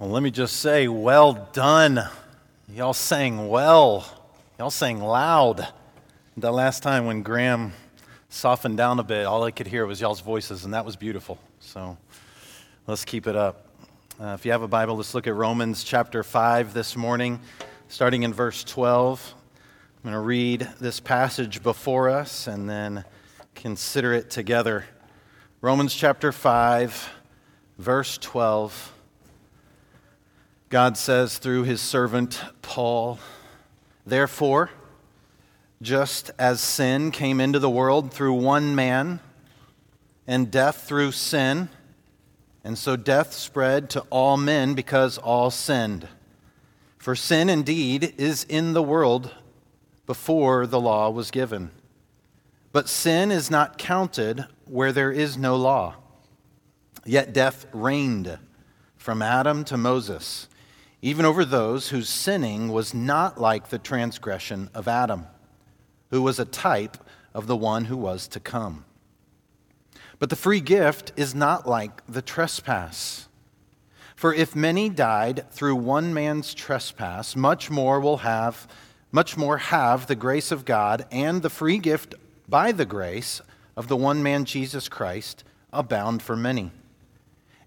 Well, let me just say, well done. Y'all sang well. Y'all sang loud. The last time when Graham softened down a bit, all I could hear was y'all's voices, and that was beautiful. So let's keep it up. Uh, if you have a Bible, let's look at Romans chapter 5 this morning, starting in verse 12. I'm going to read this passage before us and then consider it together. Romans chapter 5, verse 12. God says through his servant Paul, Therefore, just as sin came into the world through one man, and death through sin, and so death spread to all men because all sinned. For sin indeed is in the world before the law was given. But sin is not counted where there is no law. Yet death reigned from Adam to Moses, even over those whose sinning was not like the transgression of Adam, who was a type of the one who was to come. But the free gift is not like the trespass. For if many died through one man's trespass, much more will have much more have the grace of God and the free gift by the grace of the one man Jesus Christ abound for many.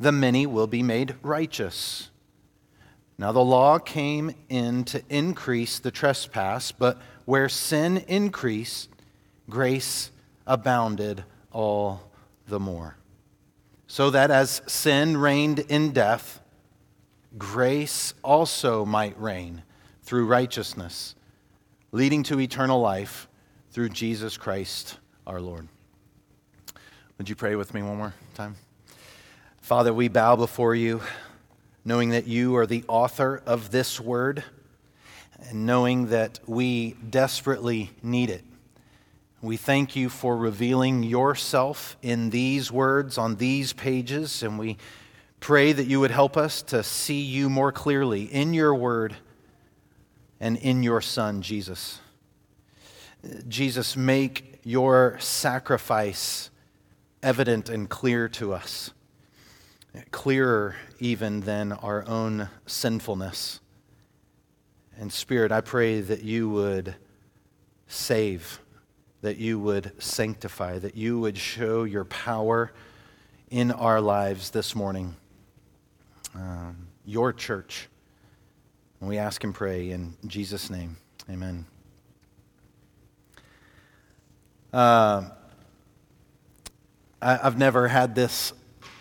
the many will be made righteous. Now, the law came in to increase the trespass, but where sin increased, grace abounded all the more. So that as sin reigned in death, grace also might reign through righteousness, leading to eternal life through Jesus Christ our Lord. Would you pray with me one more time? Father, we bow before you, knowing that you are the author of this word, and knowing that we desperately need it. We thank you for revealing yourself in these words on these pages, and we pray that you would help us to see you more clearly in your word and in your Son, Jesus. Jesus, make your sacrifice evident and clear to us, clearer even than our own sinfulness. And Spirit, I pray that you would save, that you would sanctify, that you would show your power in our lives this morning. Um, your church. And we ask and pray in Jesus' name. Amen. Uh, I've never had this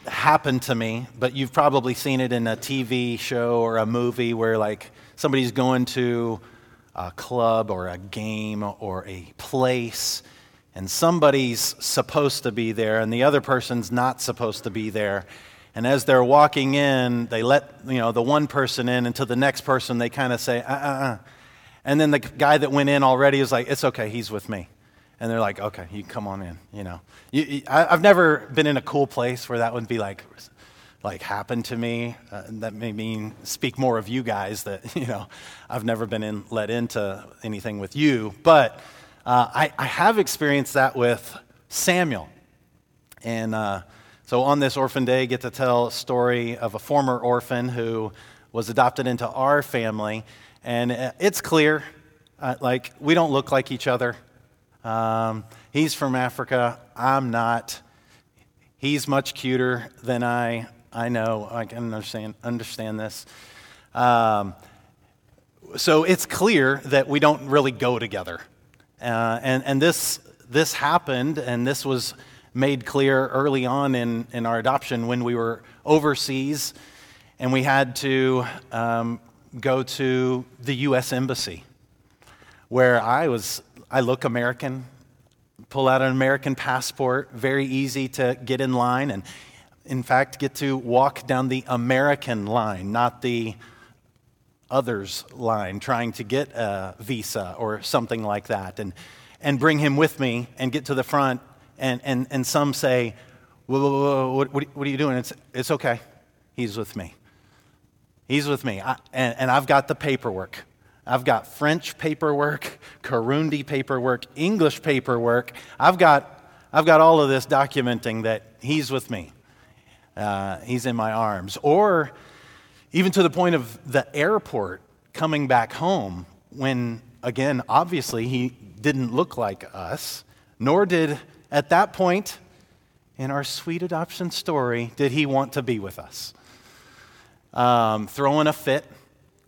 happen to me, but you've probably seen it in a TV show or a movie where, like, somebody's going to a club or a game or a place, and somebody's supposed to be there, and the other person's not supposed to be there. And as they're walking in, they let you know the one person in, and to the next person, they kind of say, uh uh uh. And then the guy that went in already is like, it's okay, he's with me and they're like, okay, you come on in. You know, you, you, I, have never been in a cool place where that would be like, like happen to me. Uh, that may mean speak more of you guys. That you know, I've never been in, let into anything with you, but uh, I, I, have experienced that with Samuel, and uh, so on this orphan day, I get to tell a story of a former orphan who was adopted into our family, and uh, it's clear, uh, like we don't look like each other. Um, he's from Africa. I'm not. He's much cuter than I. I know. I can understand understand this. Um, so it's clear that we don't really go together. Uh, and and this, this happened, and this was made clear early on in, in our adoption when we were overseas and we had to um, go to the U.S. Embassy, where I was, I look American, pull out an American passport, very easy to get in line, and in fact, get to walk down the American line, not the others line, trying to get a visa or something like that, and, and bring him with me and get to the front. And, and, and some say, whoa, whoa, whoa, what, what, are you doing? It's, it's okay. He's with me. He's with me. I, and, and I've got the paperwork. I've got French paperwork, Kirundi paperwork, English paperwork. I've got, I've got all of this documenting that he's with me. Uh, he's in my arms. Or even to the point of the airport coming back home when, again, obviously he didn't look like us, nor did at that point in our sweet adoption story did he want to be with us um, throwing a fit,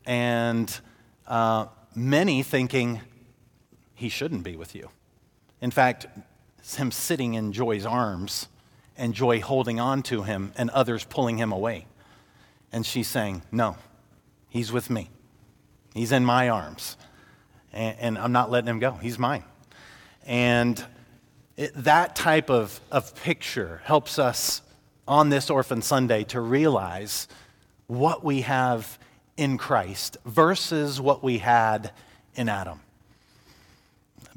and uh, many thinking he shouldn't be with you. In fact, him sitting in Joy's arms and Joy holding on to him and others pulling him away. And she's saying, No, he's with me. He's in my arms. And, and I'm not letting him go. He's mine. And it, that type of, of picture helps us on this Orphan Sunday to realize what we have in Christ versus what we had in Adam.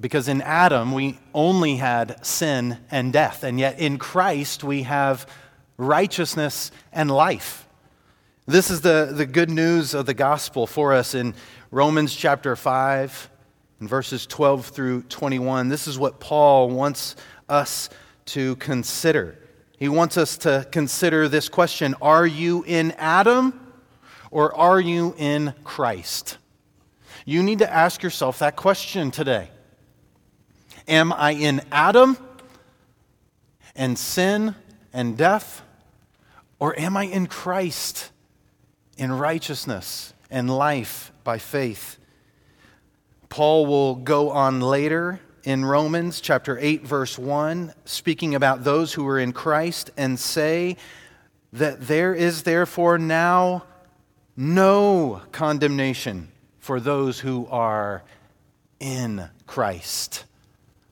Because in Adam, we only had sin and death, and yet in Christ, we have righteousness and life. This is the, the good news of the gospel for us in Romans chapter 5, in verses 12 through 21. This is what Paul wants us to consider. He wants us to consider this question Are you in Adam or are you in Christ? You need to ask yourself that question today. Am I in Adam and sin and death? Or am I in Christ in righteousness and life by faith? Paul will go on later in Romans chapter 8, verse 1, speaking about those who are in Christ, and say that there is therefore now no condemnation for those who are in Christ,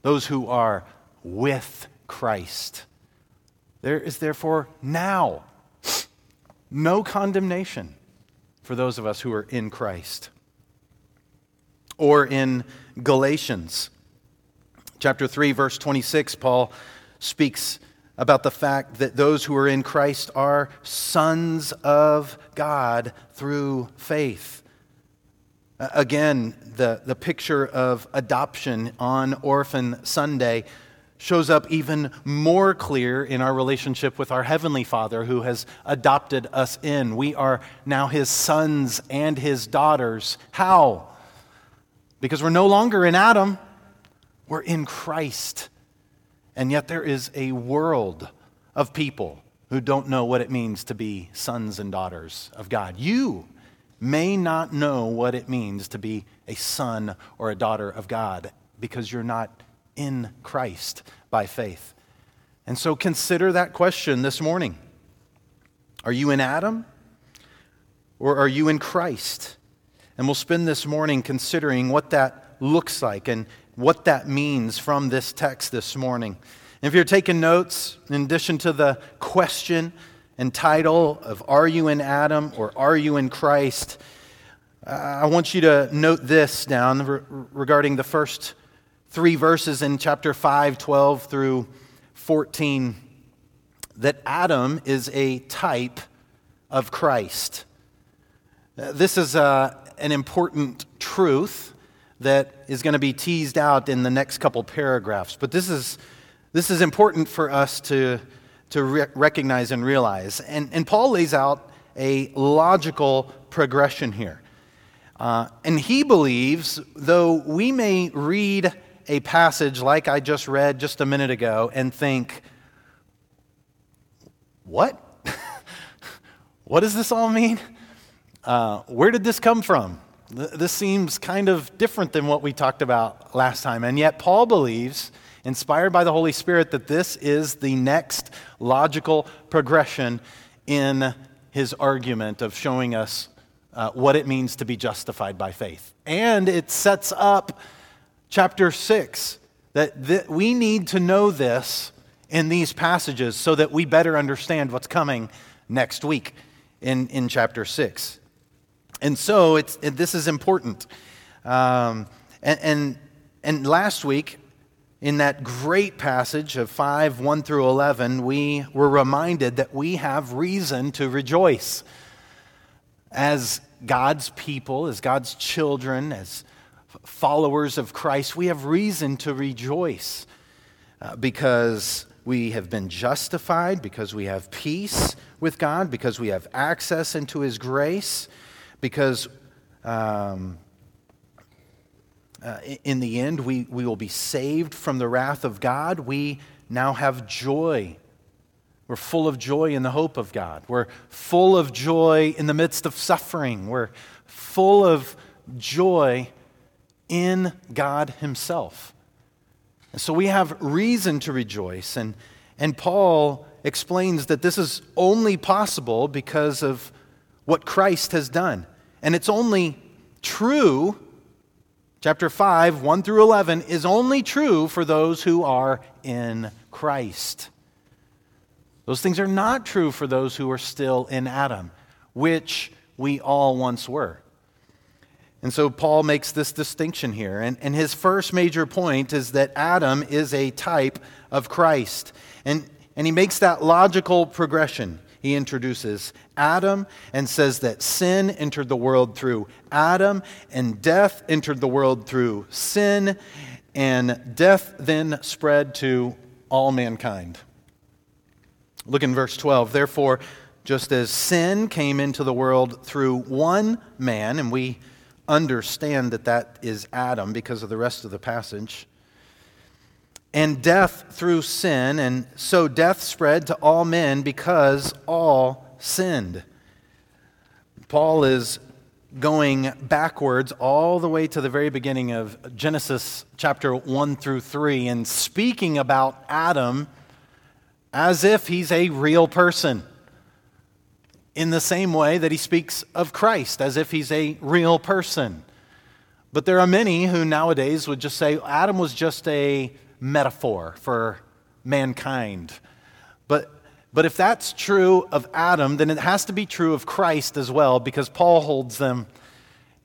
those who are with Christ. There is therefore now no condemnation for those of us who are in Christ. Or in Galatians chapter 3, verse 26, Paul speaks about the fact that those who are in Christ are sons of God through faith. Again, the, the picture of adoption on Orphan Sunday shows up even more clear in our relationship with our Heavenly Father who has adopted us in. We are now His sons and His daughters. How? Because we're no longer in Adam. We're in Christ. And yet there is a world of people who don't know what it means to be sons and daughters of God. You may not know what it means to be a son or a daughter of God because you're not in Christ by faith. And so consider that question this morning. Are you in Adam or are you in Christ? And we'll spend this morning considering what that looks like and what that means from this text this morning. If you're taking notes, in addition to the question and title of Are You in Adam or Are You in Christ? I want you to note this down regarding the first three verses in chapter 5, 12 through 14, that Adam is a type of Christ. This is a, uh, an important truth that is going to be teased out in the next couple paragraphs. But this is, this is important for us to, to re- recognize and realize. And, and Paul lays out a logical progression here. Uh, and he believes, though we may read a passage like I just read just a minute ago and think, what? what does this all mean? Uh, where did this come from? This seems kind of different than what we talked about last time. And yet, Paul believes, inspired by the Holy Spirit, that this is the next logical progression in his argument of showing us uh, what it means to be justified by faith. And it sets up chapter 6 that th- we need to know this in these passages so that we better understand what's coming next week in, in chapter 6. And so it's, it, this is important. Um, and, and, and last week, in that great passage of 5 1 through 11, we were reminded that we have reason to rejoice. As God's people, as God's children, as followers of Christ, we have reason to rejoice uh, because we have been justified, because we have peace with God, because we have access into His grace, because um, uh, in the end we, we will be saved from the wrath of God. We now have joy. We're full of joy in the hope of God. We're full of joy in the midst of suffering. We're full of joy in God Himself. And so we have reason to rejoice. And, and Paul explains that this is only possible because of what Christ has done. And it's only true, chapter 5, 1 through 11, is only true for those who are in Christ. Those things are not true for those who are still in Adam, which we all once were. And so Paul makes this distinction here. And, and his first major point is that Adam is a type of Christ. And, and he makes that logical progression. He introduces Adam and says that sin entered the world through Adam, and death entered the world through sin, and death then spread to all mankind. Look in verse 12. Therefore, just as sin came into the world through one man, and we understand that that is Adam because of the rest of the passage. And death through sin, and so death spread to all men because all sinned. Paul is going backwards all the way to the very beginning of Genesis chapter 1 through 3 and speaking about Adam as if he's a real person in the same way that he speaks of Christ as if he's a real person. But there are many who nowadays would just say Adam was just a metaphor for mankind. But, but if that's true of Adam, then it has to be true of Christ as well, because Paul holds them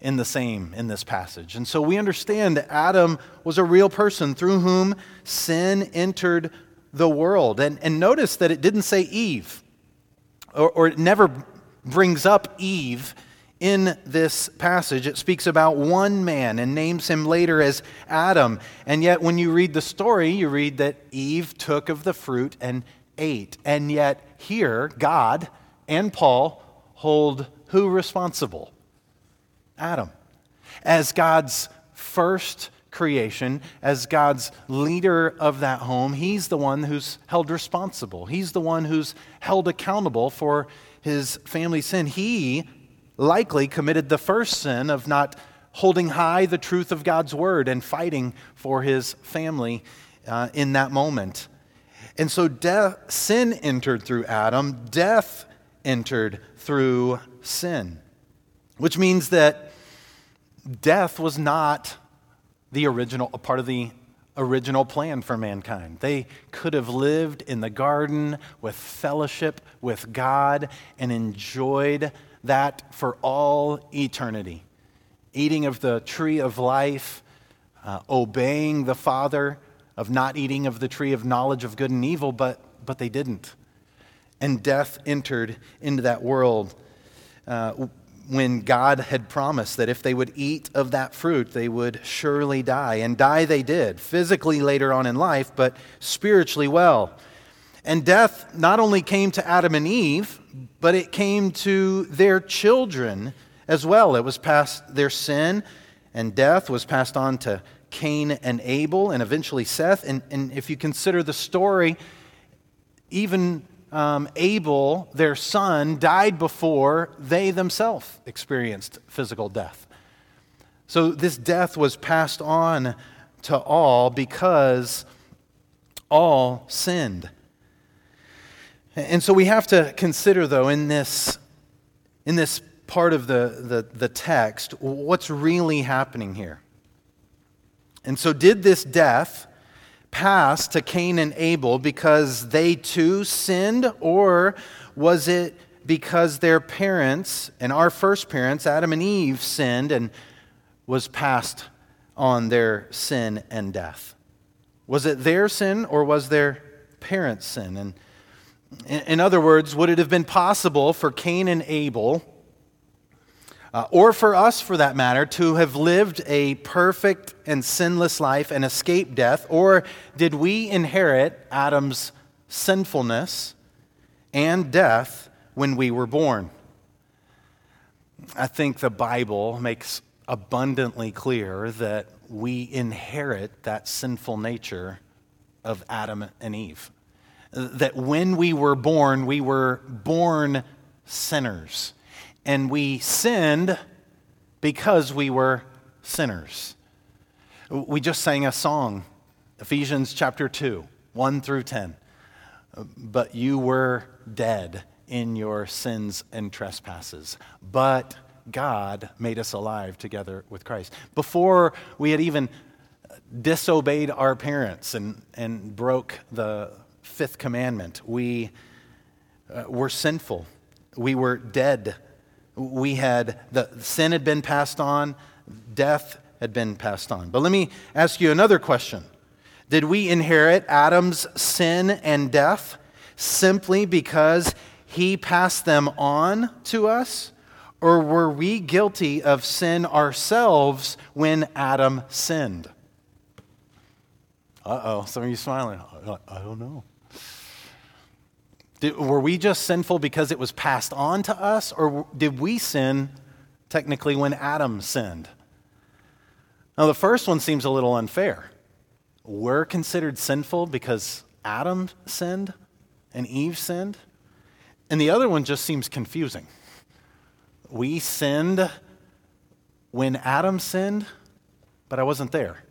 in the same in this passage. And so we understand that Adam was a real person through whom sin entered the world. And, and notice that it didn't say Eve or, or it never brings up Eve in this passage. It speaks about one man and names him later as Adam. And yet, when you read the story, you read that Eve took of the fruit and ate. And yet, here, God and Paul hold who responsible? Adam. As God's first creation, as God's leader of that home, he's the one who's held responsible. He's the one who's held accountable for his family's sin. He likely committed the first sin of not holding high the truth of God's word and fighting for his family uh, in that moment. And so death, sin entered through Adam, death entered through sin, which means that death was not the original, a part of the original plan for mankind. They could have lived in the garden with fellowship with God and enjoyed that for all eternity. Eating of the tree of life, uh, obeying the Father, of not eating of the tree of knowledge of good and evil, but, but they didn't. And death entered into that world. Uh, when God had promised that if they would eat of that fruit, they would surely die. And die they did, physically later on in life, but spiritually well. And death not only came to Adam and Eve, but it came to their children as well. It was passed, their sin and death was passed on to Cain and Abel and eventually Seth. And, and if you consider the story, even um, Abel, their son, died before they themselves experienced physical death. So this death was passed on to all because all sinned. And so we have to consider, though, in this, in this part of the, the, the text, what's really happening here. And so, did this death pass to Cain and Abel because they too sinned, or was it because their parents and our first parents, Adam and Eve, sinned and was passed on their sin and death? Was it their sin or was their parents' sin? And in other words, would it have been possible for Cain and Abel, uh, or for us for that matter, to have lived a perfect and sinless life and escape death? Or did we inherit Adam's sinfulness and death when we were born? I think the Bible makes abundantly clear that we inherit that sinful nature of Adam and Eve. That when we were born, we were born sinners. And we sinned because we were sinners. We just sang a song, Ephesians chapter 2, 1 through 10. But you were dead in your sins and trespasses. But God made us alive together with Christ. Before we had even disobeyed our parents and, and broke the fifth commandment, we uh, were sinful. We were dead. We had, the sin had been passed on, death had been passed on. But let me ask you another question Did we inherit Adam's sin and death simply because he passed them on to us? Or were we guilty of sin ourselves when Adam sinned? Uh oh, some of you smiling. I don't know. Did, were we just sinful because it was passed on to us, or did we sin technically when Adam sinned? Now, the first one seems a little unfair. We're considered sinful because Adam sinned and Eve sinned, and the other one just seems confusing. We sinned when Adam sinned, but I wasn't there.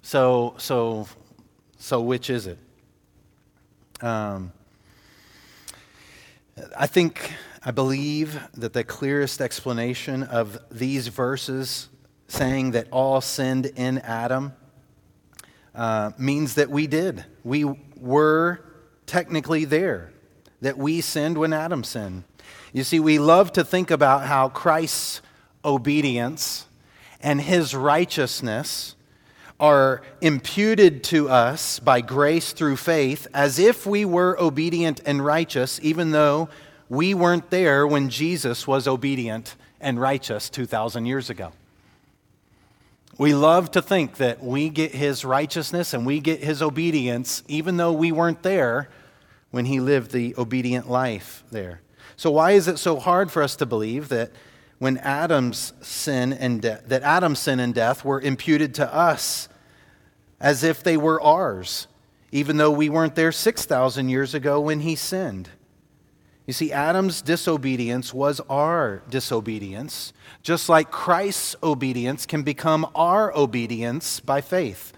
So, so, so which is it? Um, I think, I believe that the clearest explanation of these verses saying that all sinned in Adam uh, means that we did. We were technically there, that we sinned when Adam sinned. You see, we love to think about how Christ's obedience and his righteousness are imputed to us by grace through faith as if we were obedient and righteous, even though we weren't there when Jesus was obedient and righteous 2,000 years ago. We love to think that we get his righteousness and we get his obedience, even though we weren't there when he lived the obedient life there. So why is it so hard for us to believe that when Adam's sin and de- that Adam's sin and death were imputed to us as if they were ours, even though we weren't there 6,000 years ago when he sinned? You see, Adam's disobedience was our disobedience, just like Christ's obedience can become our obedience by faith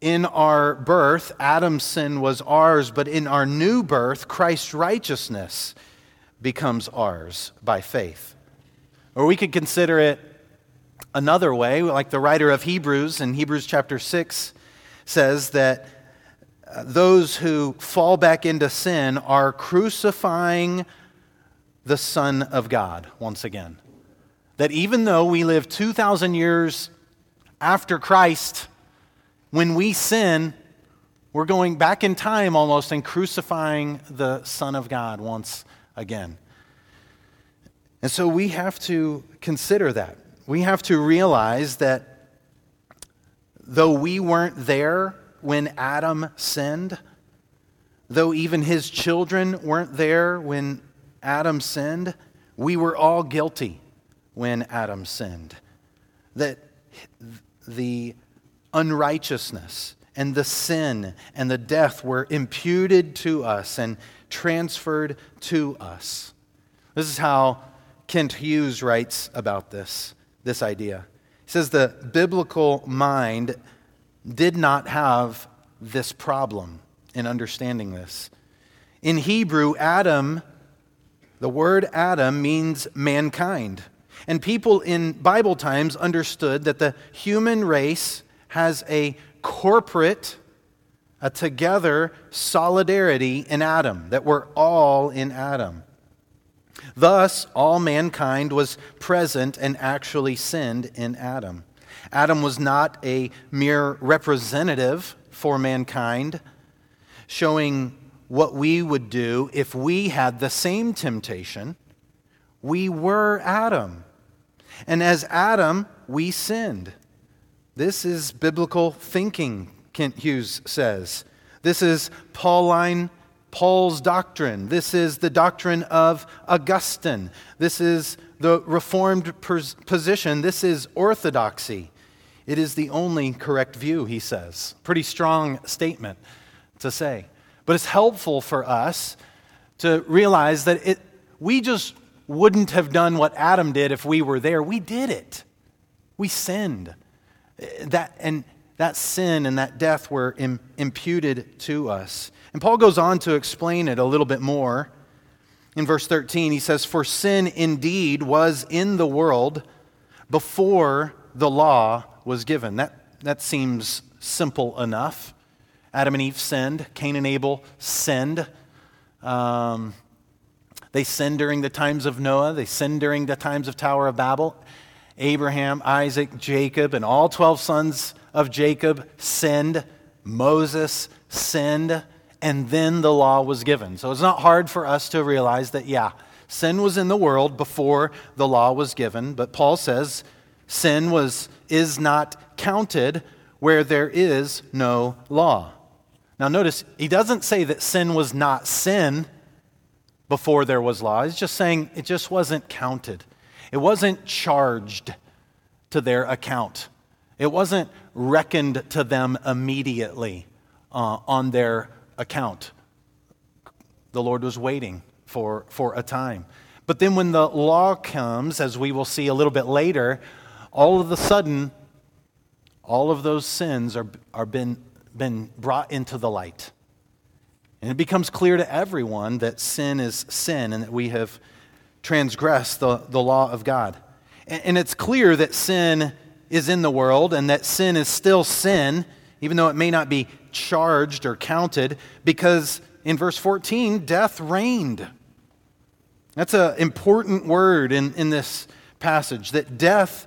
in our birth, Adam's sin was ours, but in our new birth, Christ's righteousness becomes ours by faith. Or we could consider it another way, like the writer of Hebrews in Hebrews chapter 6 says that uh, those who fall back into sin are crucifying the Son of God once again. That even though we live 2,000 years after Christ, when we sin, we're going back in time almost and crucifying the Son of God once again. And so we have to consider that. We have to realize that though we weren't there when Adam sinned, though even his children weren't there when Adam sinned, we were all guilty when Adam sinned. That the unrighteousness and the sin and the death were imputed to us and transferred to us. This is how Kent Hughes writes about this this idea. He says the biblical mind did not have this problem in understanding this. In Hebrew, Adam, the word Adam means mankind. And people in Bible times understood that the human race has a corporate, a together solidarity in Adam, that we're all in Adam. Thus, all mankind was present and actually sinned in Adam. Adam was not a mere representative for mankind, showing what we would do if we had the same temptation. We were Adam. And as Adam, we sinned. This is biblical thinking, Kent Hughes says. This is Pauline Paul's doctrine. This is the doctrine of Augustine. This is the Reformed position. This is orthodoxy. It is the only correct view, he says. Pretty strong statement to say. But it's helpful for us to realize that it, we just wouldn't have done what Adam did if we were there. We did it. We sinned. That, and that sin and that death were Im- imputed to us. And Paul goes on to explain it a little bit more. In verse 13, he says, For sin indeed was in the world before the law was given. That, that seems simple enough. Adam and Eve sinned, Cain and Abel sinned. Um, they sinned during the times of Noah, they sinned during the times of Tower of Babel. Abraham, Isaac, Jacob, and all 12 sons of Jacob sinned. Moses sinned and then the law was given. So it's not hard for us to realize that, yeah, sin was in the world before the law was given, but Paul says sin was, is not counted where there is no law. Now, notice, he doesn't say that sin was not sin before there was law. He's just saying it just wasn't counted, it wasn't charged to their account, it wasn't reckoned to them immediately uh, on their account. The Lord was waiting for, for a time. But then when the law comes, as we will see a little bit later, all of a sudden, all of those sins are, are been, been brought into the light. And it becomes clear to everyone that sin is sin and that we have transgressed the, the law of God. And, and it's clear that sin is in the world and that sin is still sin, even though it may not be charged or counted because in verse 14, death reigned. That's an important word in, in this passage that death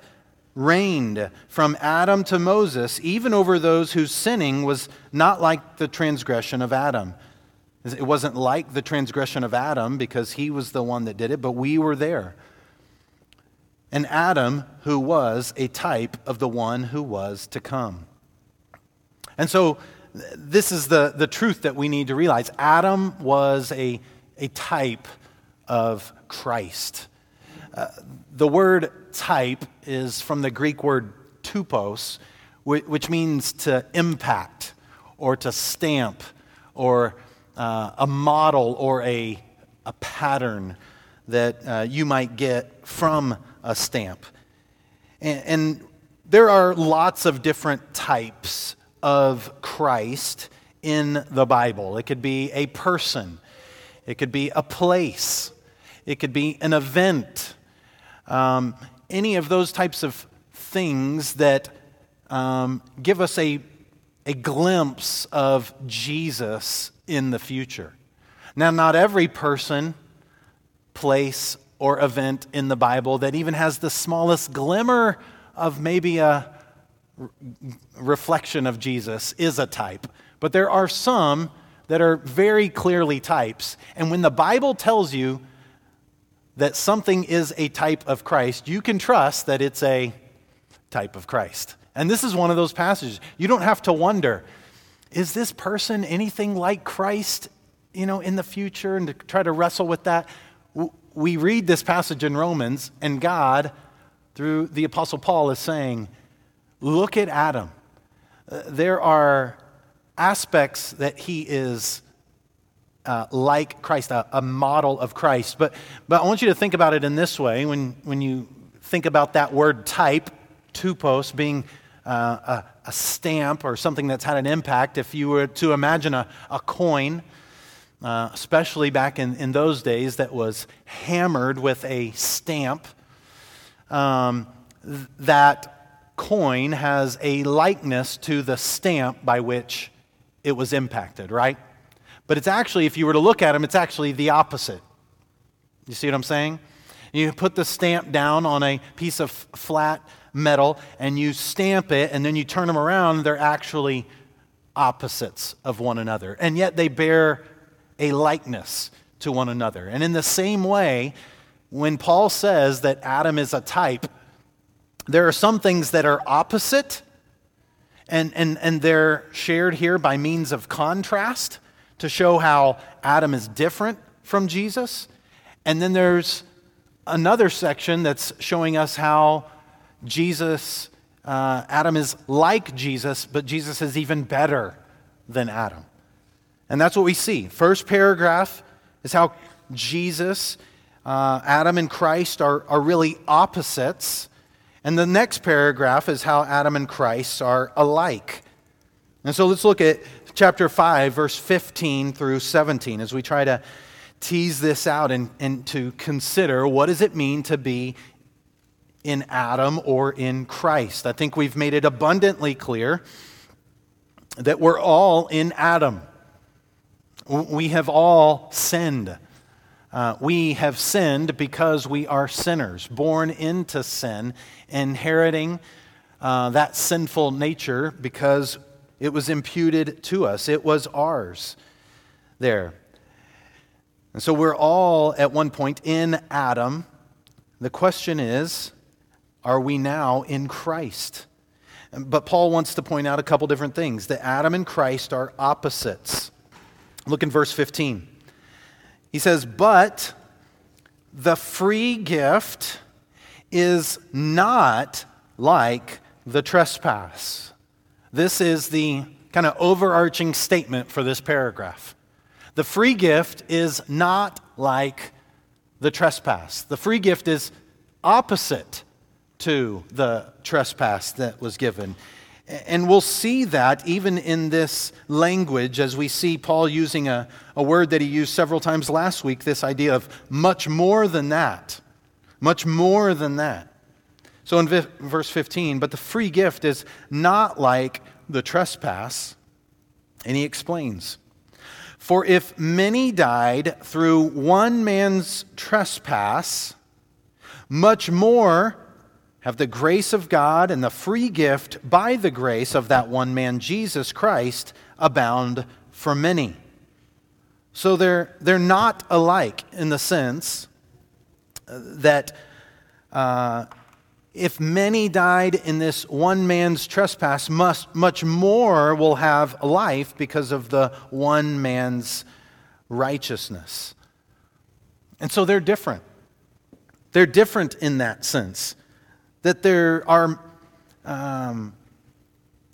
reigned from Adam to Moses, even over those whose sinning was not like the transgression of Adam. It wasn't like the transgression of Adam because he was the one that did it, but we were there. And Adam, who was a type of the one who was to come. And so this is the, the truth that we need to realize. Adam was a, a type of Christ. Uh, the word type is from the Greek word tupos, which, means to impact or to stamp or uh, a model or a, a pattern that uh, you might get from a stamp. And, and there are lots of different types of Christ in the Bible. It could be a person, it could be a place, it could be an event, um, any of those types of things that um, give us a, a glimpse of Jesus in the future. Now, not every person, place, or event in the Bible that even has the smallest glimmer of maybe a reflection of Jesus is a type, but there are some that are very clearly types. And when the Bible tells you that something is a type of Christ, you can trust that it's a type of Christ. And this is one of those passages. You don't have to wonder, is this person anything like Christ, you know, in the future and to try to wrestle with that? We read this passage in Romans and God through the apostle Paul is saying, Look at Adam. Uh, there are aspects that he is uh, like Christ, a, a, model of Christ. But, but I want you to think about it in this way when, when you think about that word type, tupos, being uh, a, a, stamp or something that's had an impact, if you were to imagine a, a coin, uh, especially back in, in those days, that was hammered with a stamp, um, that coin has a likeness to the stamp by which it was impacted, right? But it's actually, if you were to look at them, it's actually the opposite. You see what I'm saying? You put the stamp down on a piece of flat metal and you stamp it, and then you turn them around, they're actually opposites of one another. And yet they bear a likeness to one another. And in the same way, when Paul says that Adam is a type, there are some things that are opposite, and, and, and they're shared here by means of contrast to show how Adam is different from Jesus. And then there's another section that's showing us how Jesus, uh, Adam is like Jesus, but Jesus is even better than Adam. And that's what we see. First paragraph is how Jesus, uh, Adam, and Christ are, are really opposites. And the next paragraph is how Adam and Christ are alike. And so let's look at chapter 5, verse 15 through 17, as we try to tease this out and, and to consider what does it mean to be in Adam or in Christ. I think we've made it abundantly clear that we're all in Adam. We have all sinned. Uh, we have sinned because we are sinners, born into sin, inheriting uh, that sinful nature because it was imputed to us. It was ours there. And so we're all at one point in Adam. The question is are we now in Christ? But Paul wants to point out a couple different things that Adam and Christ are opposites. Look in verse 15. He says, But the free gift is not like the trespass. This is the kind of overarching statement for this paragraph. The free gift is not like the trespass. The free gift is opposite to the trespass that was given. And we'll see that even in this language as we see Paul using a, a word that he used several times last week this idea of much more than that. Much more than that. So in verse 15, but the free gift is not like the trespass. And he explains For if many died through one man's trespass, much more have the grace of God and the free gift by the grace of that one man, Jesus Christ, abound for many. So they're, they're not alike in the sense that uh, if many died in this one man's trespass, must, much more will have life because of the one man's righteousness. And so they're different. They're different in that sense that there are um,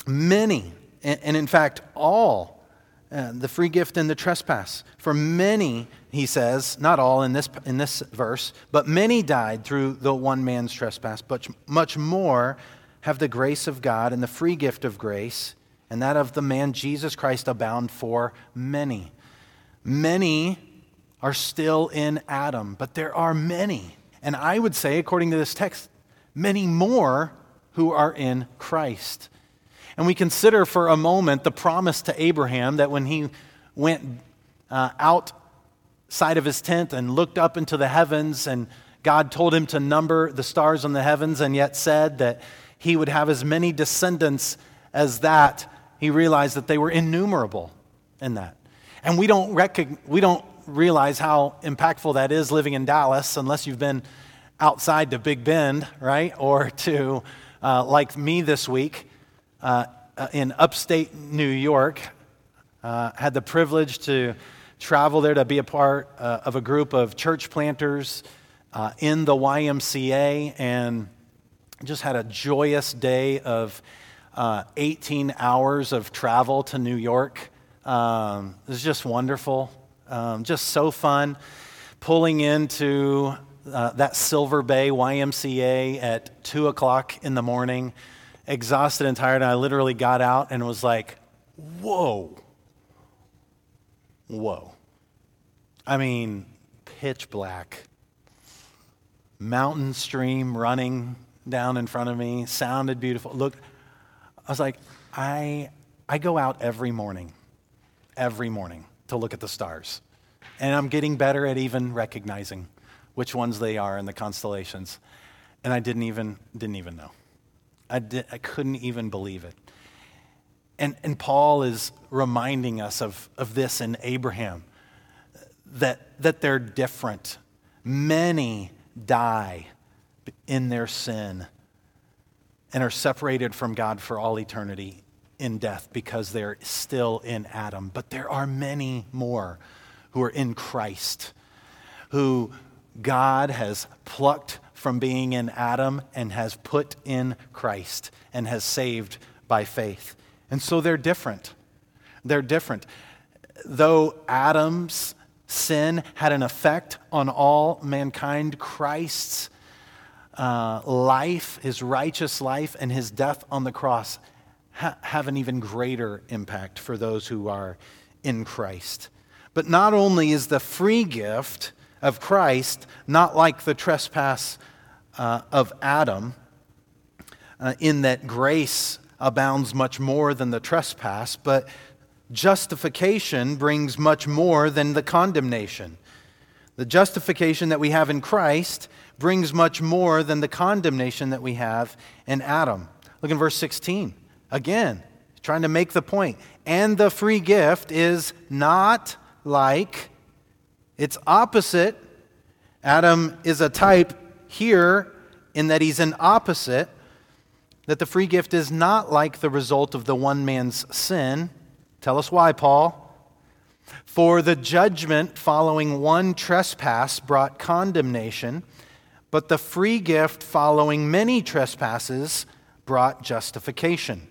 many, and, in fact, all, uh, the free gift and the trespass. For many, he says, not all in this, in this verse, but many died through the one man's trespass, but much more have the grace of God and the free gift of grace and that of the man Jesus Christ abound for many. Many are still in Adam, but there are many. And I would say, according to this text, many more who are in Christ. And we consider for a moment the promise to Abraham that when he went uh, outside of his tent and looked up into the heavens, and God told him to number the stars on the heavens, and yet said that he would have as many descendants as that, he realized that they were innumerable in that. And we don't, recognize, we don't realize how impactful that is living in Dallas unless you've been outside to Big Bend, right? Or to, uh, like me this week, uh, uh, in upstate New York. Uh, had the privilege to travel there to be a part uh, of a group of church planters uh, in the YMCA and just had a joyous day of 18 hours of travel to New York. Um, it was just wonderful, um, just so fun. Pulling into uh, that Silver Bay YMCA at 2 o'clock in the morning, exhausted and tired. And I literally got out and was like, whoa, whoa. I mean, pitch black. Mountain stream running down in front of me, sounded beautiful. Look, I was like, I, I go out every morning, every morning to look at the stars. And I'm getting better at even recognizing which ones they are in the constellations. And I didn't even, didn't even know. I, I couldn't even believe it. And, and Paul is reminding us of, of this in Abraham that, that they're different. Many die in their sin and are separated from God for all eternity in death because they're still in Adam. But there are many more who are in Christ, who God has plucked from being in Adam and has put in Christ and has saved by faith. And so they're different. They're different. Though Adam's sin had an effect on all mankind, Christ's uh, life, his righteous life, and his death on the cross ha- have an even greater impact for those who are in Christ. But not only is the free gift of Christ not like the trespass uh, of Adam, uh, in that grace abounds much more than the trespass, but justification brings much more than the condemnation. The justification that we have in Christ brings much more than the condemnation that we have in Adam. Look in verse 16. Again, trying to make the point. And the free gift is not like, it's opposite. Adam is a type here in that he's an opposite, that the free gift is not like the result of the one man's sin. Tell us why, Paul. For the judgment following one trespass brought condemnation, but the free gift following many trespasses brought justification.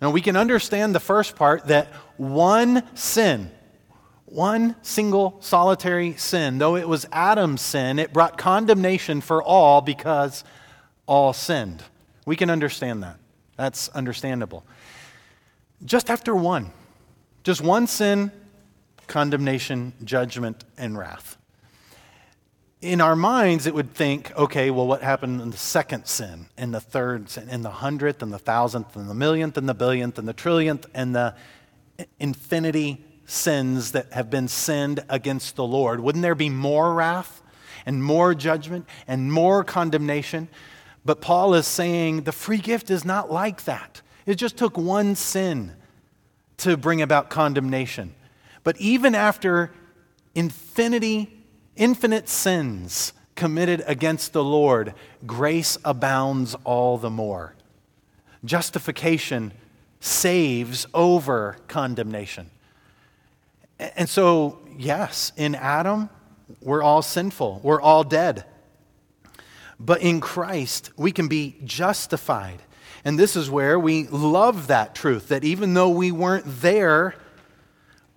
Now we can understand the first part that one sin, one single solitary sin, though it was Adam's sin, it brought condemnation for all because all sinned. We can understand that. That's understandable. Just after one, just one sin, condemnation, judgment, and wrath. In our minds, it would think, okay, well, what happened in the second sin, and the third sin, and the hundredth, and the thousandth, and the millionth, and the billionth, and the trillionth, and the infinity sins that have been sinned against the Lord? Wouldn't there be more wrath and more judgment and more condemnation? But Paul is saying the free gift is not like that. It just took one sin to bring about condemnation. But even after infinity, infinite sins committed against the Lord, grace abounds all the more. Justification saves over condemnation. And so, yes, in Adam, we're all sinful, we're all dead. But in Christ, we can be justified. And this is where we love that truth that even though we weren't there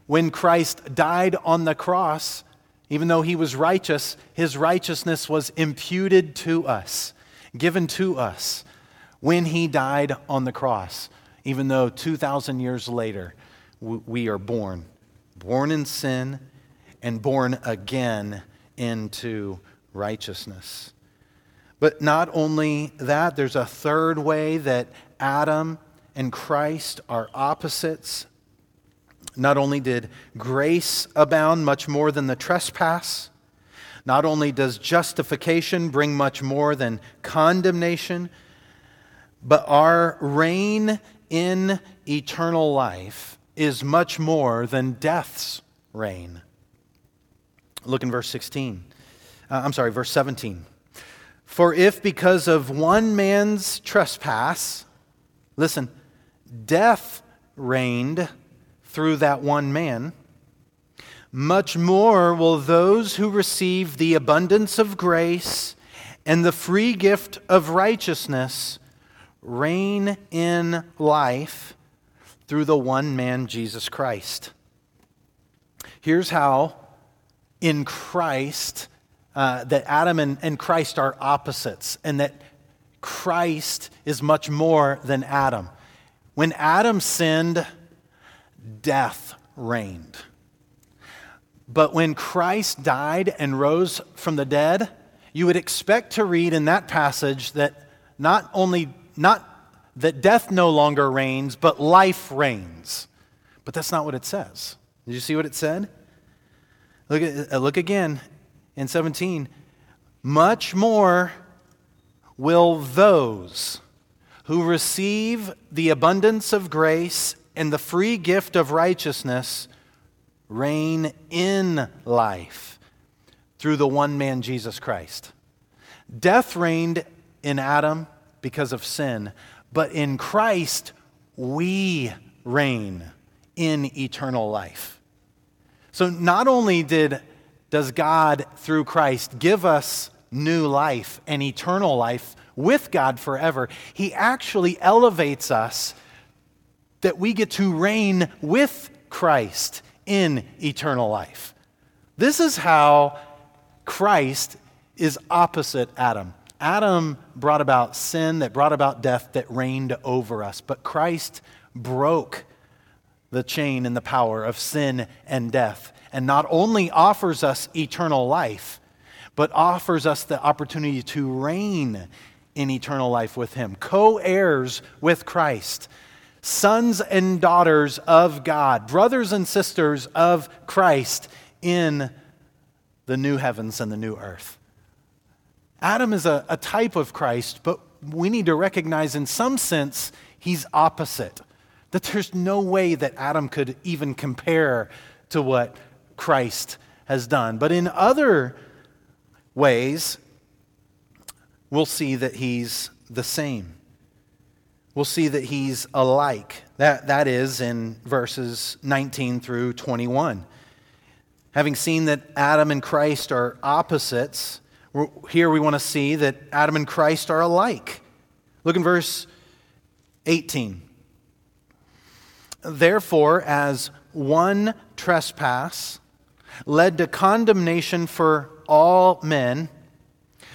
when Christ died on the cross, even though he was righteous, his righteousness was imputed to us, given to us when he died on the cross, even though 2,000 years later we are born born in sin and born again into righteousness. But not only that, there's a third way that Adam and Christ are opposites. Not only did grace abound much more than the trespass, not only does justification bring much more than condemnation, but our reign in eternal life is much more than death's reign. Look in verse 16. Uh, I'm sorry, verse 17. For if because of one man's trespass, listen, death reigned through that one man, much more will those who receive the abundance of grace and the free gift of righteousness reign in life through the one man, Jesus Christ. Here's how, in Christ, uh, that Adam and, and Christ are opposites and that Christ is much more than Adam. When Adam sinned, death reigned. But when Christ died and rose from the dead, you would expect to read in that passage that not only not that death no longer reigns, but life reigns. But that's not what it says. Did you see what it said? Look, at, uh, look again in 17. Much more will those who receive the abundance of grace and the free gift of righteousness reign in life through the one man, Jesus Christ. Death reigned in Adam because of sin, but in Christ, we reign in eternal life. So not only did, does God, through Christ, give us new life and eternal life with God forever, He actually elevates us that we get to reign with Christ in eternal life. This is how Christ is opposite Adam. Adam brought about sin that brought about death that reigned over us, but Christ broke the chain and the power of sin and death, and not only offers us eternal life, but offers us the opportunity to reign in eternal life with Him, co heirs with Christ, sons and daughters of God, brothers and sisters of Christ in the new heavens and the new earth. Adam is a, a type of Christ, but we need to recognize in some sense he's opposite. That there's no way that Adam could even compare to what Christ has done. But in other ways, we'll see that he's the same. We'll see that he's alike. That, that is in verses 19 through 21. Having seen that Adam and Christ are opposites, here we want to see that Adam and Christ are alike. Look in verse 18. Therefore, as one trespass led to condemnation for all men,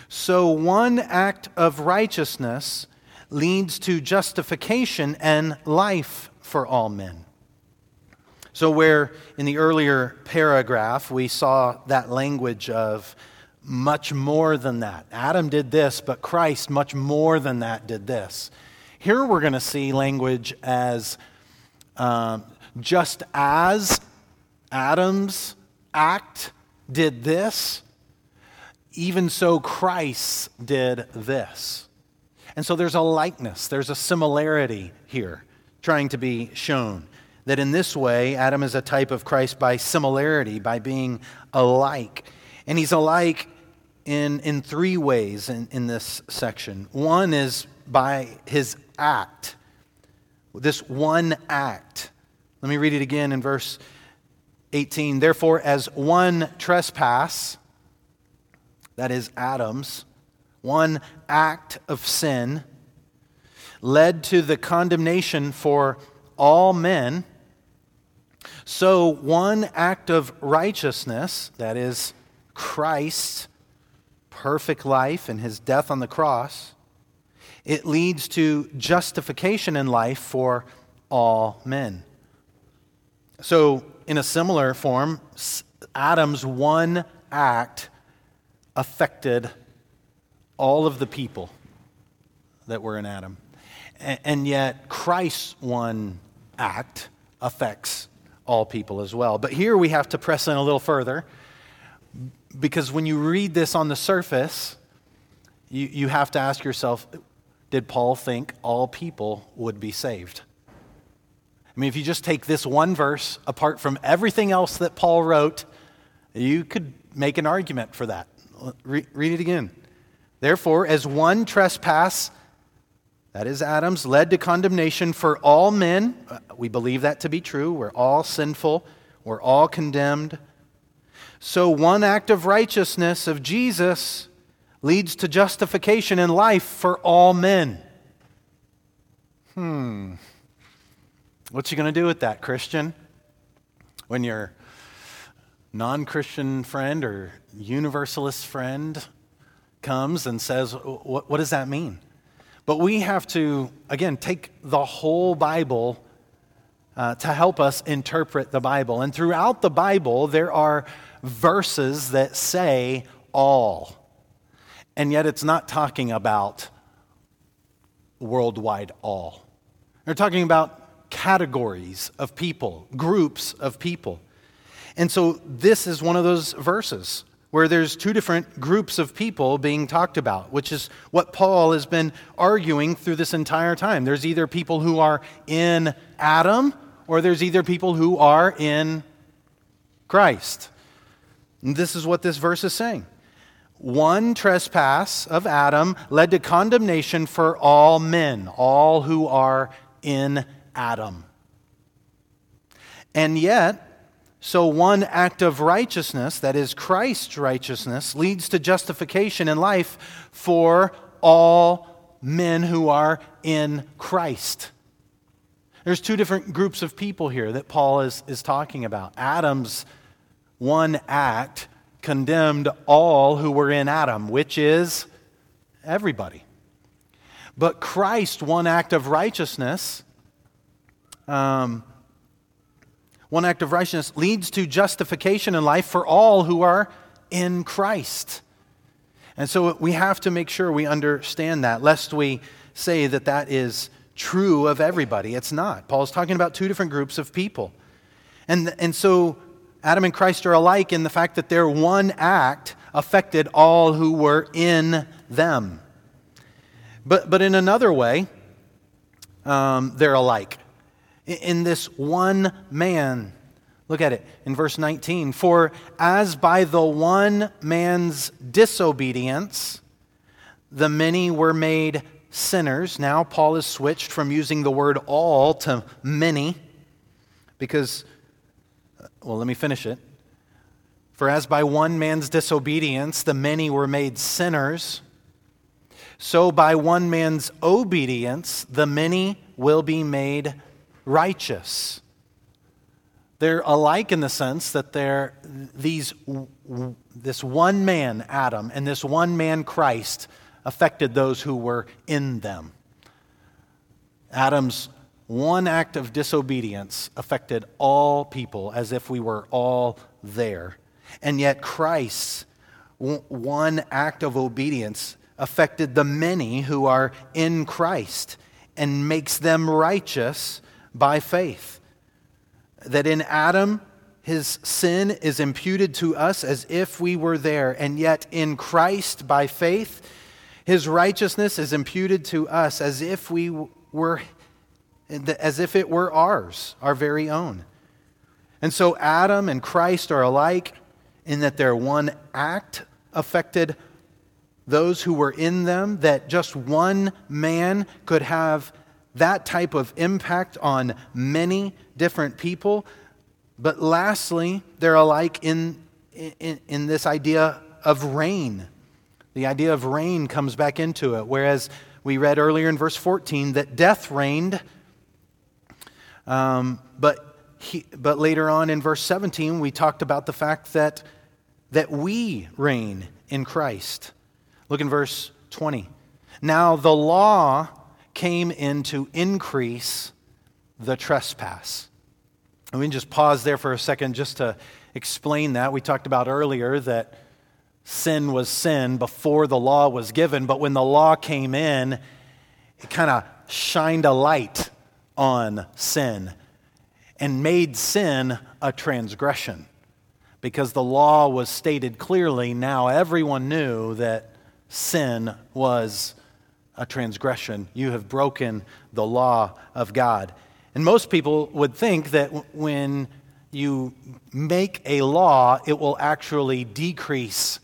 so one act of righteousness leads to justification and life for all men. So, where in the earlier paragraph we saw that language of much more than that. Adam did this, but Christ, much more than that, did this. Here we're going to see language as um, just as Adam's act did this, even so Christ did this. And so there's a likeness, there's a similarity here trying to be shown. That in this way, Adam is a type of Christ by similarity, by being alike. And he's alike in, in three ways in, in this section. One is by his act, this one act. Let me read it again in verse 18. Therefore, as one trespass, that is Adam's, one act of sin led to the condemnation for all men, so one act of righteousness, that is Christ, perfect life and his death on the cross, it leads to justification in life for all men. So, in a similar form, Adam's one act affected all of the people that were in Adam. And yet, Christ's one act affects all people as well. But here we have to press in a little further because when you read this on the surface, you, you have to ask yourself did Paul think all people would be saved? I mean, if you just take this one verse apart from everything else that Paul wrote, you could make an argument for that. Re- read it again. Therefore, as one trespass, that is Adam's, led to condemnation for all men, uh, we believe that to be true. We're all sinful, we're all condemned. So, one act of righteousness of Jesus leads to justification in life for all men. Hmm. What you going to do with that, Christian? When you're non Christian friend or universalist friend comes and says, what, what does that mean? But we have to, again, take the whole Bible uh, to help us interpret the Bible. And throughout the Bible, there are verses that say all. And yet it's not talking about worldwide all. They're talking about categories of people, groups of people. And so this is one of those verses where there's two different groups of people being talked about, which is what Paul has been arguing through this entire time. There's either people who are in Adam, or there's either people who are in Christ. And this is what this verse is saying. One trespass of Adam led to condemnation for all men, all who are in Adam. And yet, so one act of righteousness, that is Christ's righteousness, leads to justification in life for all men who are in Christ. There's two different groups of people here that Paul is, is talking about. Adam's one act condemned all who were in Adam, which is everybody. But Christ, one act of righteousness, um, one act of righteousness leads to justification in life for all who are in Christ. And so we have to make sure we understand that, lest we say that that is true of everybody. It's not. Paul's talking about two different groups of people. And, and so Adam and Christ are alike in the fact that their one act affected all who were in them. But, but in another way, um, they're alike. In, in this one man, look at it in verse 19. For as by the one man's disobedience, the many were made sinners. Now, Paul has switched from using the word all to many because well, let me finish it. For as by one man's disobedience the many were made sinners, so by one man's obedience the many will be made righteous. They're alike in the sense that they're these this one man Adam and this one man Christ affected those who were in them. Adam's one act of disobedience affected all people as if we were all there. And yet, Christ's one act of obedience affected the many who are in Christ and makes them righteous by faith. That in Adam, his sin is imputed to us as if we were there, and yet in Christ, by faith, his righteousness is imputed to us as if we were as if it were ours, our very own. And so Adam and Christ are alike in that their one act affected those who were in them, that just one man could have that type of impact on many different people. But lastly, they're alike in, in, in this idea of reign. The idea of reign comes back into it, whereas we read earlier in verse 14 that death reigned um, but, he, but later on in verse 17, we talked about the fact that, that we reign in Christ. Look in verse 20. Now the law came in to increase the trespass. And we can just pause there for a second just to explain that. We talked about earlier that sin was sin before the law was given, but when the law came in, it kind of shined a light on sin and made sin a transgression. Because the law was stated clearly, now everyone knew that sin was a transgression. You have broken the law of God. And most people would think that when you make a law, it will actually decrease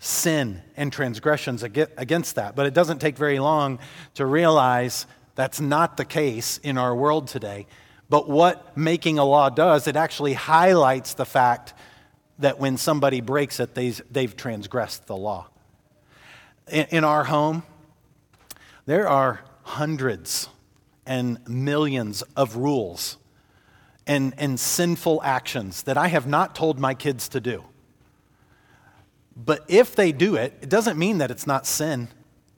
sin and transgressions against that. But it doesn't take very long to realize that's not the case in our world today. But what making a law does, it actually highlights the fact that when somebody breaks it, they've transgressed the law. In our home, there are hundreds and millions of rules. and, and sinful actions that I have not told my kids to do. But if they do it, it doesn't mean that it's not sin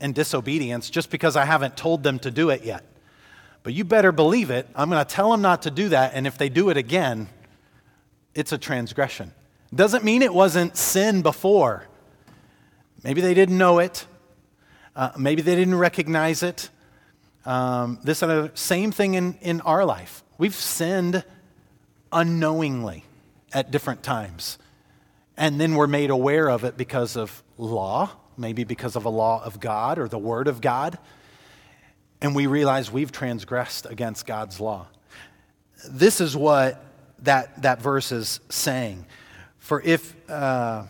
and disobedience just because I haven't told them to do it yet. But you better believe it. I'm going to tell them not to do that. And if they do it again, it's a transgression. Doesn't mean it wasn't sin before. Maybe they didn't know it. Uh, maybe they didn't recognize it. Um, this uh, same thing in, in our life. We've sinned unknowingly at different times. And then we're made aware of it because of law, maybe because of a law of God or the Word of God. And we realize we've transgressed against God's law. This is what that, that verse is saying. For if, uh,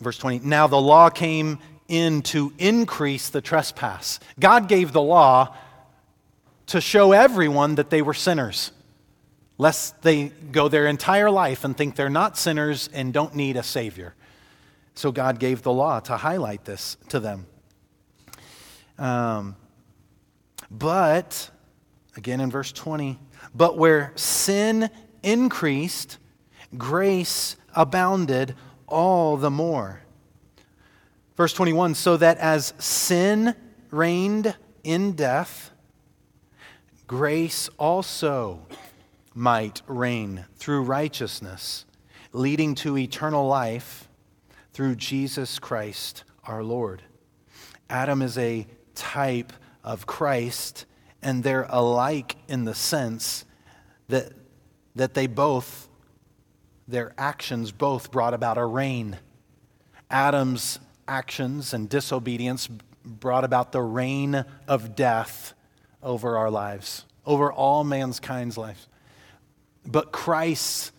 verse 20, now the law came in to increase the trespass. God gave the law to show everyone that they were sinners, lest they go their entire life and think they're not sinners and don't need a Savior. So God gave the law to highlight this to them. Um, but, again in verse 20, but where sin increased, grace abounded all the more. Verse 21 so that as sin reigned in death, grace also might reign through righteousness, leading to eternal life through Jesus Christ our Lord. Adam is a type of Christ, and they're alike in the sense that, that they both, their actions both brought about a reign. Adam's actions and disobedience brought about the reign of death over our lives, over all mankind's lives. But Christ's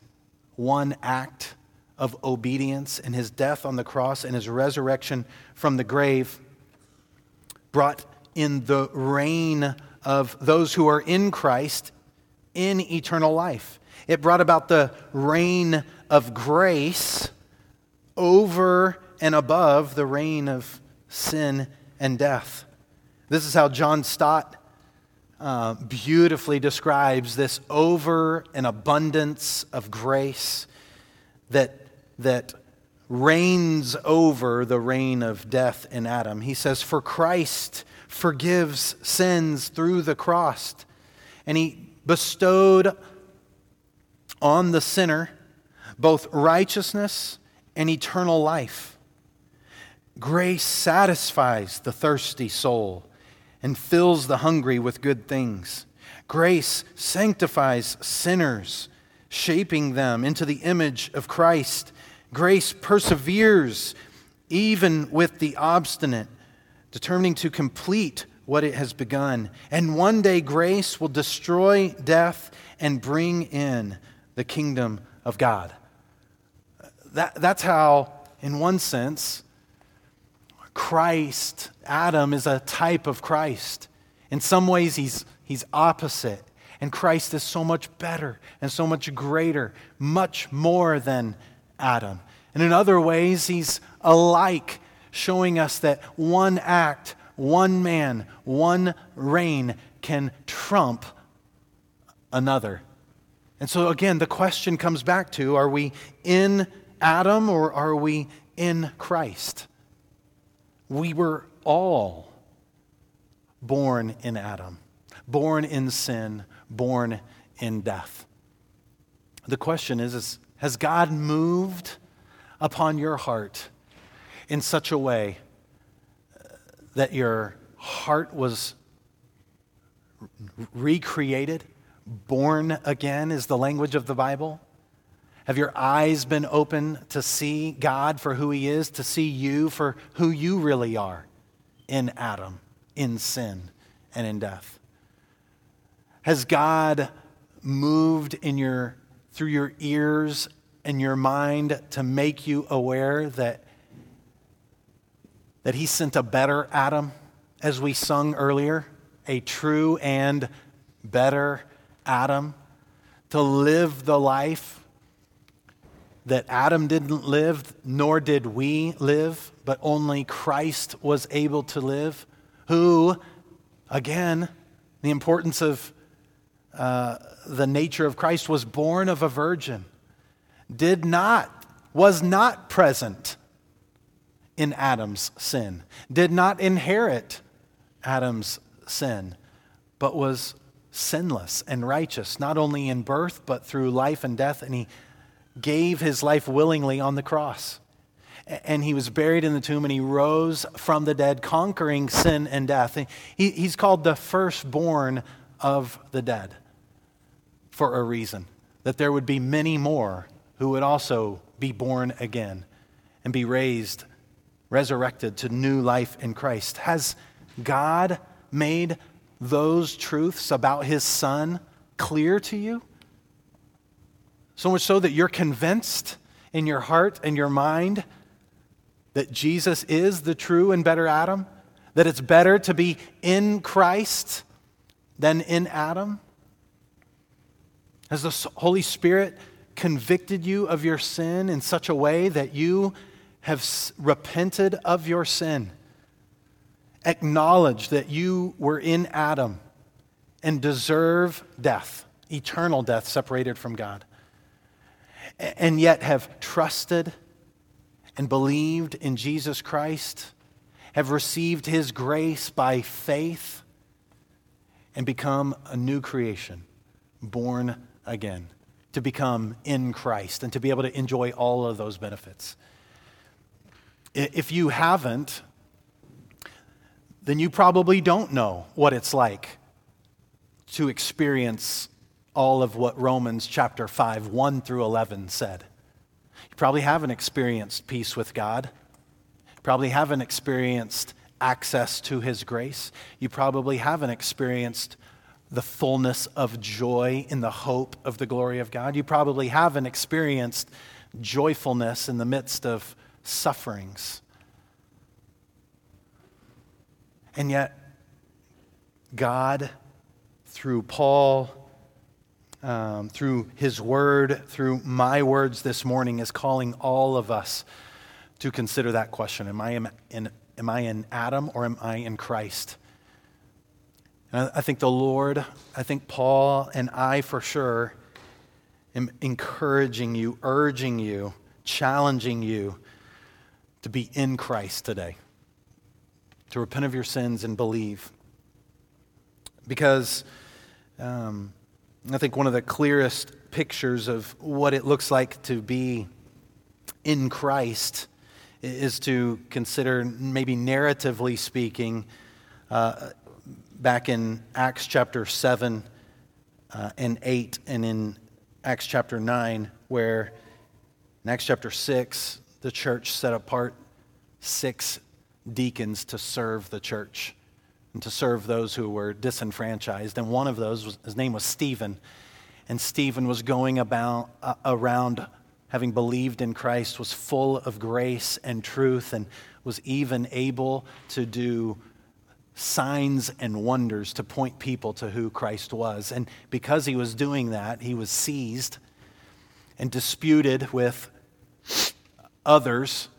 one act of obedience and his death on the cross and his resurrection from the grave brought in the reign of those who are in Christ in eternal life. It brought about the reign of grace over and above the reign of sin and death. This is how John Stott uh, beautifully describes this over an abundance of grace that, that reigns over the reign of death in Adam. He says, For Christ forgives sins through the cross, and he bestowed on the sinner both righteousness and eternal life. Grace satisfies the thirsty soul and fills the hungry with good things. Grace sanctifies sinners, shaping them into the image of Christ. Grace perseveres even with the obstinate, determining to complete what it has begun. And one day, grace will destroy death and bring in the kingdom of God. That, that's how, in one sense, Christ, Adam is a type of Christ. In some ways, he's, he's opposite. And Christ is so much better and so much greater, much more than Adam. And in other ways, he's alike, showing us that one act, one man, one reign can trump another. And so, again, the question comes back to are we in Adam or are we in Christ? We were all born in Adam, born in sin, born in death. The question is, is has God moved upon your heart in such a way that your heart was recreated, born again, is the language of the Bible? Have your eyes been open to see God for who He is, to see you for who you really are in Adam, in sin, and in death? Has God moved in your, through your ears and your mind to make you aware that, that He sent a better Adam, as we sung earlier, a true and better Adam, to live the life that Adam didn't live, nor did we live, but only Christ was able to live, who, again, the importance of uh, the nature of Christ, was born of a virgin, did not, was not present in Adam's sin, did not inherit Adam's sin, but was sinless and righteous, not only in birth, but through life and death. And he gave his life willingly on the cross. And he was buried in the tomb and he rose from the dead, conquering sin and death. He, he's called the firstborn of the dead for a reason that there would be many more who would also be born again and be raised, resurrected to new life in Christ. Has God made those truths about his son clear to you? So much so that you're convinced in your heart and your mind that Jesus is the true and better Adam? That it's better to be in Christ than in Adam? Has the Holy Spirit convicted you of your sin in such a way that you have repented of your sin? Acknowledge that you were in Adam and deserve death, eternal death separated from God and yet have trusted and believed in Jesus Christ, have received his grace by faith, and become a new creation, born again, to become in Christ and to be able to enjoy all of those benefits. If you haven't, then you probably don't know what it's like to experience all of what Romans chapter 5, 1 through 11 said. You probably haven't experienced peace with God. You probably haven't experienced access to His grace. You probably haven't experienced the fullness of joy in the hope of the glory of God. You probably haven't experienced joyfulness in the midst of sufferings. And yet, God, through Paul, um, through his word, through my words this morning, is calling all of us to consider that question Am I in, am I in Adam or am I in Christ? And I think the Lord, I think Paul and I for sure am encouraging you, urging you, challenging you to be in Christ today, to repent of your sins and believe. Because um, I think one of the clearest pictures of what it looks like to be in Christ is to consider, maybe narratively speaking, uh, back in Acts chapter 7 uh, and 8, and in Acts chapter 9, where in Acts chapter 6, the church set apart six deacons to serve the church and to serve those who were disenfranchised. And one of those, was, his name was Stephen. And Stephen was going about uh, around having believed in Christ, was full of grace and truth, and was even able to do signs and wonders to point people to who Christ was. And because he was doing that, he was seized and disputed with others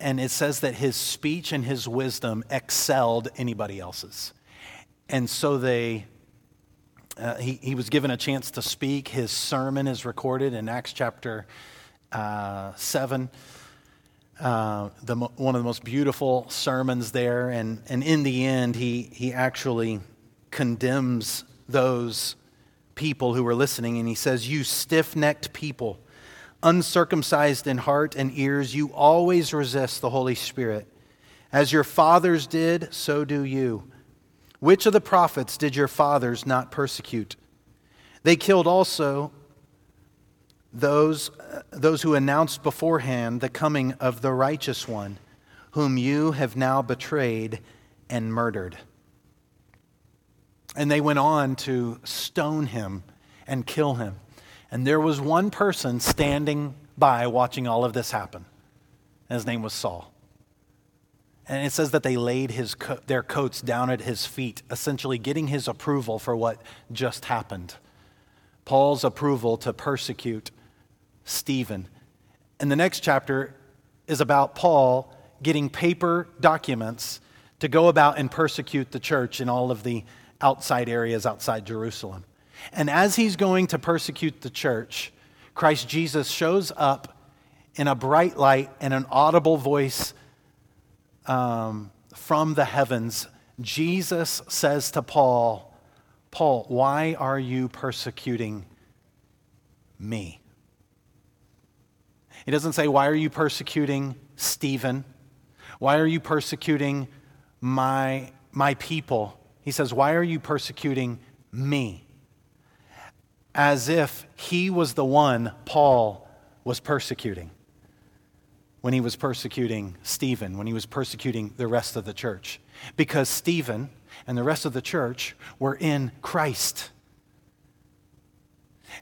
and it says that his speech and his wisdom excelled anybody else's. And so they, uh, he, he was given a chance to speak. His sermon is recorded in Acts chapter uh, 7. Uh, the, one of the most beautiful sermons there. And, and in the end, he, he actually condemns those people who were listening. And he says, You stiff necked people uncircumcised in heart and ears, you always resist the Holy Spirit. As your fathers did, so do you. Which of the prophets did your fathers not persecute? They killed also those, those who announced beforehand the coming of the righteous one, whom you have now betrayed and murdered. And they went on to stone him and kill him. And there was one person standing by watching all of this happen. And his name was Saul. And it says that they laid his co- their coats down at his feet, essentially getting his approval for what just happened. Paul's approval to persecute Stephen. And the next chapter is about Paul getting paper documents to go about and persecute the church in all of the outside areas outside Jerusalem. And as he's going to persecute the church, Christ Jesus shows up in a bright light and an audible voice um, from the heavens. Jesus says to Paul, Paul, why are you persecuting me? He doesn't say, Why are you persecuting Stephen? Why are you persecuting my, my people? He says, Why are you persecuting me? As if he was the one Paul was persecuting when he was persecuting Stephen, when he was persecuting the rest of the church. Because Stephen and the rest of the church were in Christ.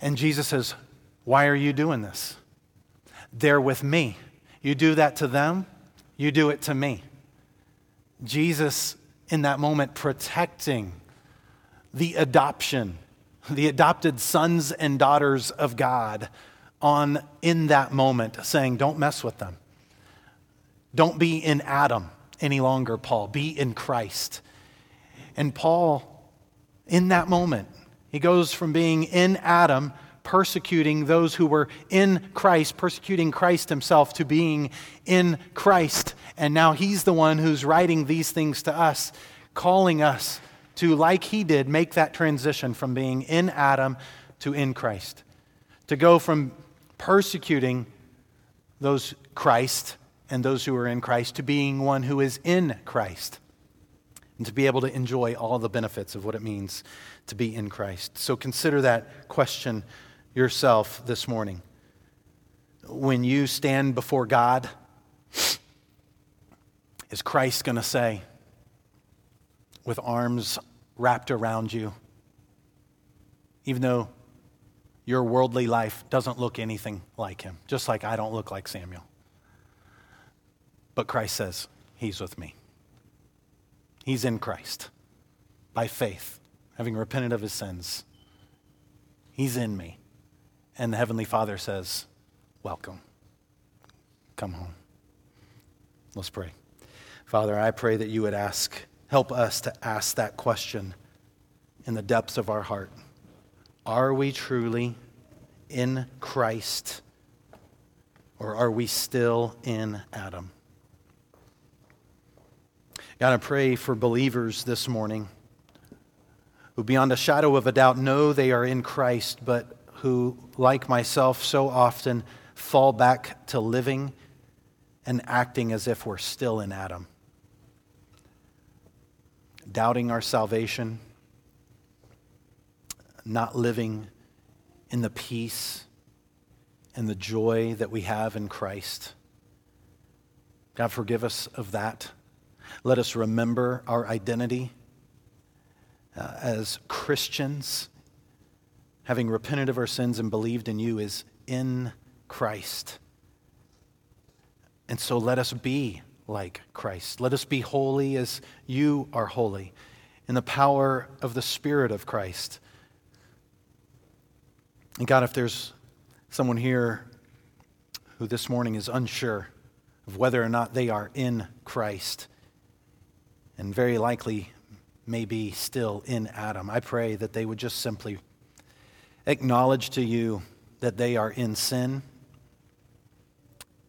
And Jesus says, Why are you doing this? They're with me. You do that to them, you do it to me. Jesus, in that moment, protecting the adoption, the adopted sons and daughters of God on in that moment, saying, Don't mess with them. Don't be in Adam any longer, Paul. Be in Christ. And Paul, in that moment, he goes from being in Adam persecuting those who were in Christ, persecuting Christ himself, to being in Christ. And now he's the one who's writing these things to us, calling us to, like he did, make that transition from being in Adam to in Christ. To go from persecuting those Christ and those who are in Christ to being one who is in Christ and to be able to enjoy all the benefits of what it means to be in Christ. So consider that question yourself this morning. When you stand before God, is Christ going to say, with arms wrapped around you, even though your worldly life doesn't look anything like him, just like I don't look like Samuel? But Christ says, He's with me. He's in Christ by faith, having repented of his sins. He's in me. And the Heavenly Father says, Welcome. Come home. Let's pray. Father, I pray that you would ask, help us to ask that question in the depths of our heart. Are we truly in Christ or are we still in Adam? God, I pray for believers this morning who, beyond a shadow of a doubt, know they are in Christ, but who, like myself, so often fall back to living and acting as if we're still in Adam. Doubting our salvation, not living in the peace and the joy that we have in Christ. God, forgive us of that. Let us remember our identity uh, as Christians having repented of our sins and believed in you, is in Christ. And so let us be like Christ. Let us be holy as you are holy in the power of the Spirit of Christ. And God, if there's someone here who this morning is unsure of whether or not they are in Christ, and very likely may be still in Adam, I pray that they would just simply acknowledge to you that they are in sin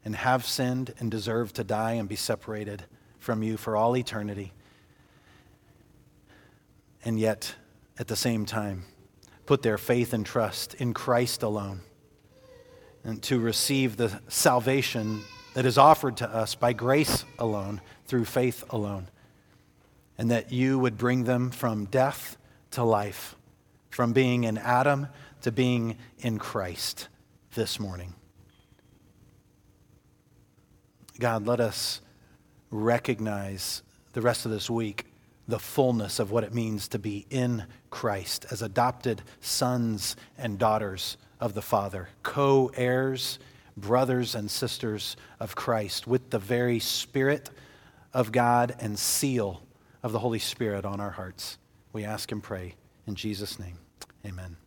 and have sinned and deserve to die and be separated from you for all eternity. And yet, at the same time, put their faith and trust in Christ alone and to receive the salvation that is offered to us by grace alone, through faith alone. And that you would bring them from death to life, from being in Adam to being in Christ this morning. God, let us recognize the rest of this week the fullness of what it means to be in Christ as adopted sons and daughters of the Father, co heirs, brothers and sisters of Christ, with the very Spirit of God and seal of the Holy Spirit on our hearts. We ask and pray in Jesus' name. Amen.